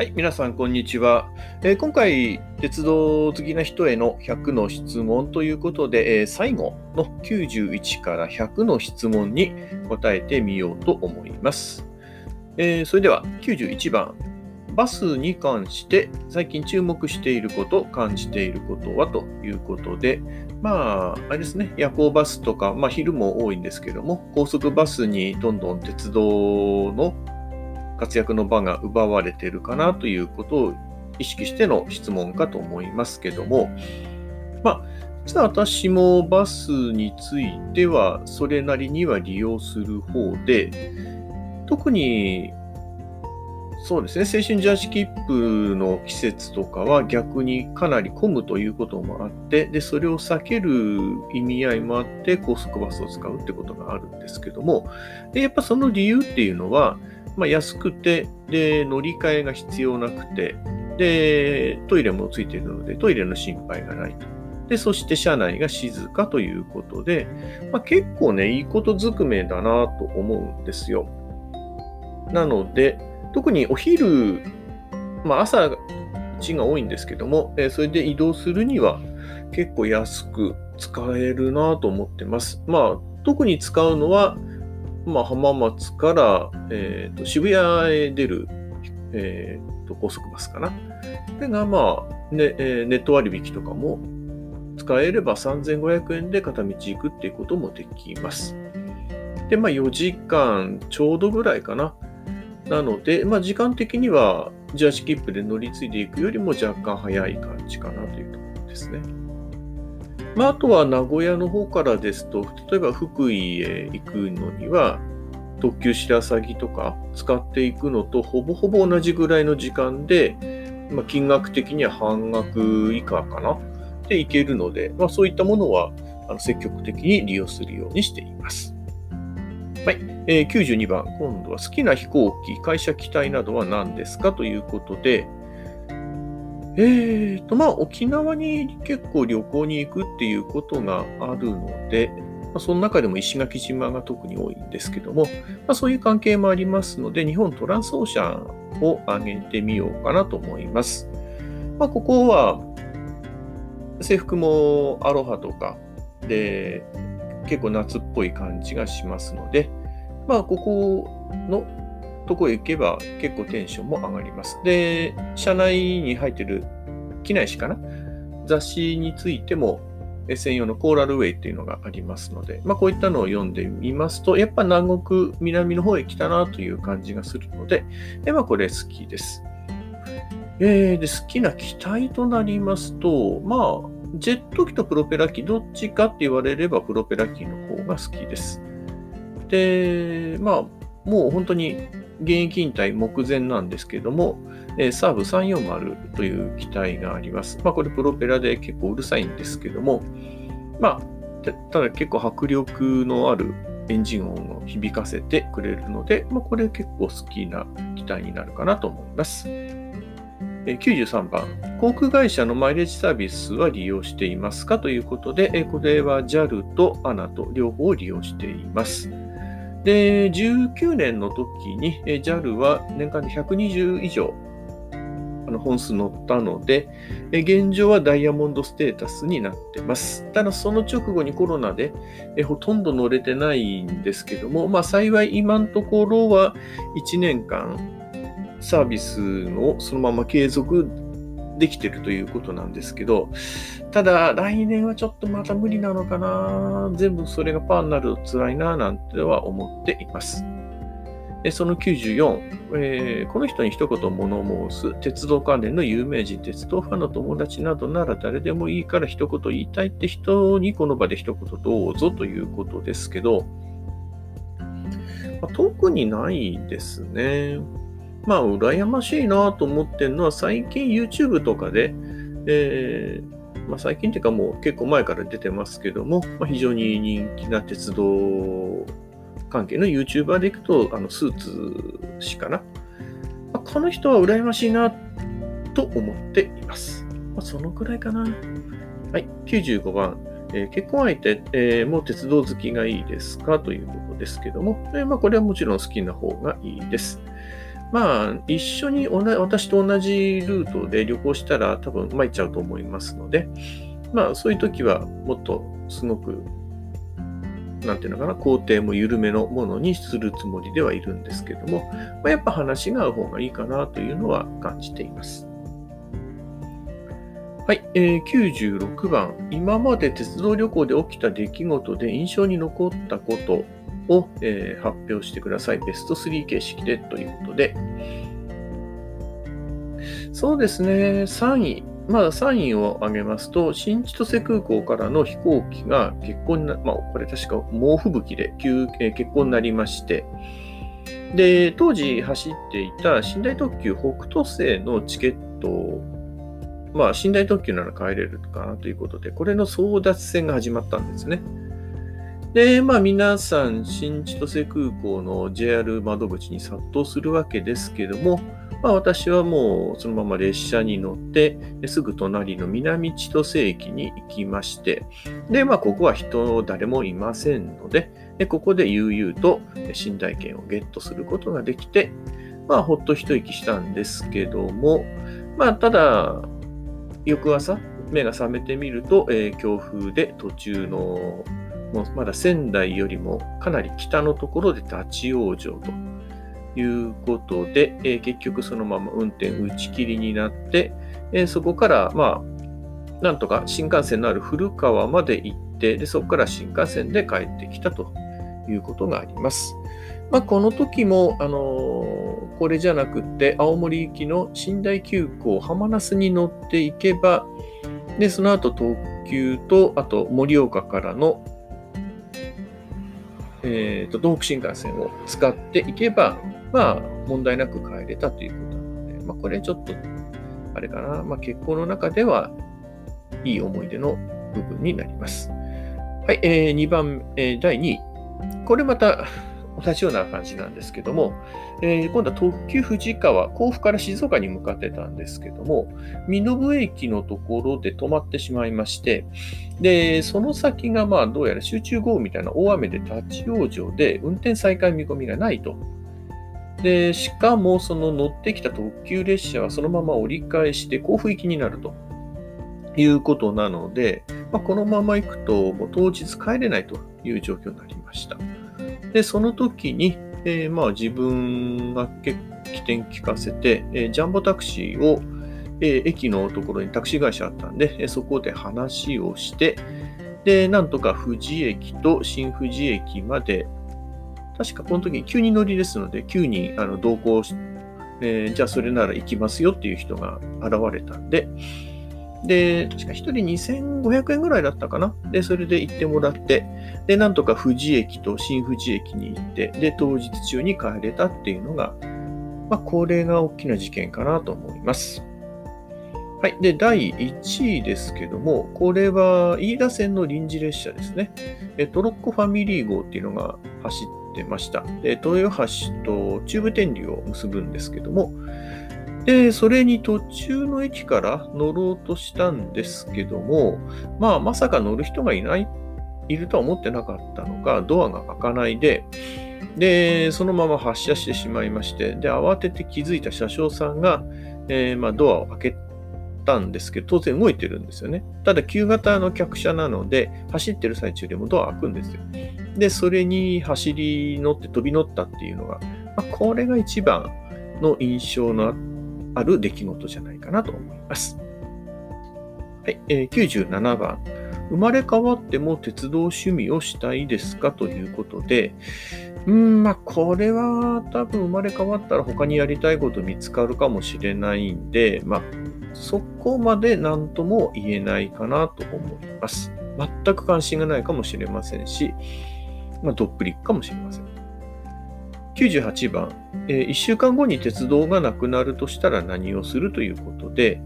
はい、皆さん、こんにちは。えー、今回、鉄道好きな人への100の質問ということで、えー、最後の91から100の質問に答えてみようと思います。えー、それでは、91番。バスに関して最近注目していること、感じていることはということで、まあ、あれですね、夜行バスとか、まあ、昼も多いんですけども、高速バスにどんどん鉄道の活躍の場が奪われてるかなということを意識しての質問かと思いますけども、まあ、実は私もバスについてはそれなりには利用する方で、特にそうですね、青春ジャージ切符の季節とかは逆にかなり混むということもあって、で、それを避ける意味合いもあって高速バスを使うってことがあるんですけども、で、やっぱその理由っていうのは、まあ、安くて、で、乗り換えが必要なくて、で、トイレもついているので、トイレの心配がないと。で、そして車内が静かということで、まあ、結構ね、いいことずくめだなと思うんですよ。なので、特にお昼、まあ、朝地が多いんですけども、えそれで移動するには結構安く使えるなと思ってます。まあ、特に使うのは、まあ、浜松から、えーと、渋谷へ出る、えーと、高速バスかな。これが、まあねえ、ネット割引とかも使えれば3500円で片道行くっていうこともできます。で、まあ、4時間ちょうどぐらいかな。なので、まあ、時間的にはジャージ切符で乗り継いでいくよりも若干早い感じかなというところですね。まあ、あとは名古屋の方からですと、例えば福井へ行くのには、特急白鷺とか使っていくのとほぼほぼ同じぐらいの時間で、まあ、金額的には半額以下かなで行けるので、まあ、そういったものはあの積極的に利用するようにしています。はい、えー、92番、今度は好きな飛行機、会社機体などは何ですかということで、えーと、まあ、沖縄に結構旅行に行くっていうことがあるので、まあ、その中でも石垣島が特に多いんですけども、まあ、そういう関係もありますので、日本トランスオーシャンを挙げてみようかなと思います。まあ、ここは、制服もアロハとかで、結構夏っぽい感じがしますので、まあ、ここのとこへ行けば結構テンションも上がります。で、車内に入ってる機内誌かな？雑誌についても専用のコーラルウェイっていうのがありますので、まあ、こういったのを読んでみますと、やっぱ南国、南の方へ来たなという感じがするので、でまあ、これ好きです。えー、で好きな機体となりますと、まあ、ジェット機とプロペラ機、どっちかって言われればプロペラ機の方が好きです。で、まあ、もう本当に現役引退目前なんですけども、サーブ340という機体があります。まあ、これプロペラで結構うるさいんですけども、まあ、ただ結構迫力のあるエンジン音を響かせてくれるので、まあ、これ結構好きな機体になるかなと思います。93番、航空会社のマイレージサービスは利用していますかということで、これは JAL と ANA と両方を利用しています。で、19年の時に JAL は年間で120以上あの本数乗ったので、現状はダイヤモンドステータスになってます。ただその直後にコロナでほとんど乗れてないんですけども、まあ幸い今のところは1年間サービスをそのまま継続できてるということなんですけど、ただ来年はちょっとまた無理なのかな全部それがパーになると辛いななんては思っています。その94、えー、この人に一言物申す、鉄道関連の有名人、鉄道ファンの友達などなら誰でもいいから一言言いたいって人にこの場で一言どうぞということですけど、まあ、特にないですね。まあ、羨ましいなと思ってるのは、最近 YouTube とかで、えー、まあ、最近っていうかもう結構前から出てますけども、まあ、非常に人気な鉄道関係の YouTuber でいくと、あのスーツ氏かな。まあ、この人は羨ましいなと思っています。ま、そのくらいかな。はい、95番。えー、結婚相手、えー、も鉄道好きがいいですか？ということですけども、え、まあ、これはもちろん好きな方がいいです。まあ、一緒に私と同じルートで旅行したら多分参っちゃうと思いますので、まあ、そういう時はもっとすごく、なんていうのかな、工程も緩めのものにするつもりではいるんですけども、まあ、やっぱ話が合う方がいいかなというのは感じています。はい、えー、96番。今まで鉄道旅行で起きた出来事で印象に残ったことを、えー、発表してください。ベスト3形式でということで。そうですね、3位。まあ、3位を挙げますと、新千歳空港からの飛行機が結婚な、まあ、これ確か猛吹雪で急、えー、結婚になりまして、で、当時走っていた寝台特急北斗星のチケットを、まあ、寝台特急なら帰れるかなということで、これの争奪戦が始まったんですね。で、まあ皆さん、新千歳空港の JR 窓口に殺到するわけですけども、まあ私はもうそのまま列車に乗って、すぐ隣の南千歳駅に行きまして、で、まあここは人誰もいませんので、ここで悠々と寝台券をゲットすることができて、まあほっと一息したんですけども、まあただ、翌朝、目が覚めてみると、えー、強風で途中のもうまだ仙台よりもかなり北のところで立ち往生ということで、えー、結局そのまま運転打ち切りになって、えー、そこからまあ、なんとか新幹線のある古川まで行って、でそこから新幹線で帰ってきたということがあります。まあ、この時も、あのー、これじゃなくて、青森行きの寝台急行浜那須に乗っていけば、で、その後特急と、あと盛岡からのえーと、東北新幹線を使っていけば、まあ、問題なく帰れたということなので、まあ、これちょっと、あれかな、まあ、結婚の中ではいい思い出の部分になります。はい、えー、2番、えー、第2位。これまた、同じような感じなんですけども、えー、今度は特急富士川、甲府から静岡に向かってたんですけども、身延駅のところで止まってしまいまして、で、その先がまあどうやら集中豪雨みたいな大雨で立ち往生で運転再開見込みがないと。で、しかもその乗ってきた特急列車はそのまま折り返して甲府行きになるということなので、まあ、このまま行くともう当日帰れないという状況になりました。で、その時に、えー、まあ自分が起点聞かせて、えー、ジャンボタクシーを、えー、駅のところにタクシー会社あったんで、えそこで話をして、で、なんとか富士駅と新富士駅まで、確かこの時に急に乗りですので、急にあの同行し、えじゃあそれなら行きますよっていう人が現れたんで、で、確か1人2500円ぐらいだったかな。で、それで行ってもらって、で、なんとか富士駅と新富士駅に行って、で、当日中に帰れたっていうのが、まあ、これが大きな事件かなと思います。はい。で、第1位ですけども、これは飯田線の臨時列車ですね。トロッコファミリー号っていうのが走ってました。で、豊橋と中部天竜を結ぶんですけども、で、それに途中の駅から乗ろうとしたんですけども、まあ、まさか乗る人がいない、いるとは思ってなかったのか、ドアが開かないで、で、そのまま発車してしまいまして、で、慌てて気づいた車掌さんが、えー、まあ、ドアを開けたんですけど、当然動いてるんですよね。ただ、旧型の客車なので、走ってる最中でもドア開くんですよ。で、それに走り乗って飛び乗ったっていうのが、まあ、これが一番の印象のあったある出来事じゃないかなと思います。はい、えー、97番。生まれ変わっても鉄道趣味をしたいですかということで、うん、まあ、これは多分生まれ変わったら他にやりたいこと見つかるかもしれないんで、まあ、そこまで何とも言えないかなと思います。全く関心がないかもしれませんし、まあ、どっぷりかもしれません。98番、え、1週間後に鉄道がなくなるとしたら何をするということで、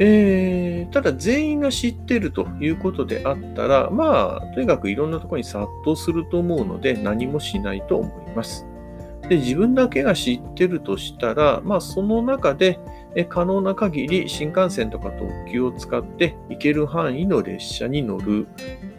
えー、ただ全員が知ってるということであったら、まあ、とにかくいろんなところに殺到すると思うので何もしないと思います。で、自分だけが知ってるとしたら、まあ、その中で可能な限り新幹線とか特急を使って行ける範囲の列車に乗る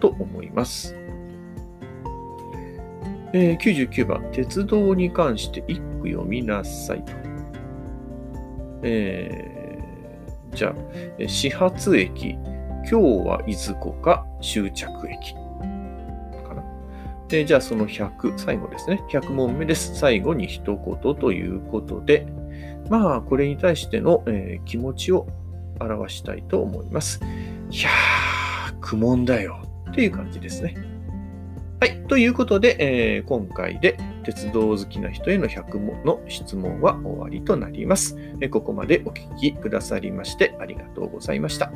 と思います。えー、99番、鉄道に関して一句読みなさいと。えー、じゃあ、始発駅、今日はいずこか終着駅。かな。で、じゃあその100、最後ですね。100問目です。最後に一言ということで、まあ、これに対しての、えー、気持ちを表したいと思います。いやー、苦悶だよっていう感じですね。はい。ということで、えー、今回で鉄道好きな人への100問の質問は終わりとなります。えここまでお聞きくださりましてありがとうございました。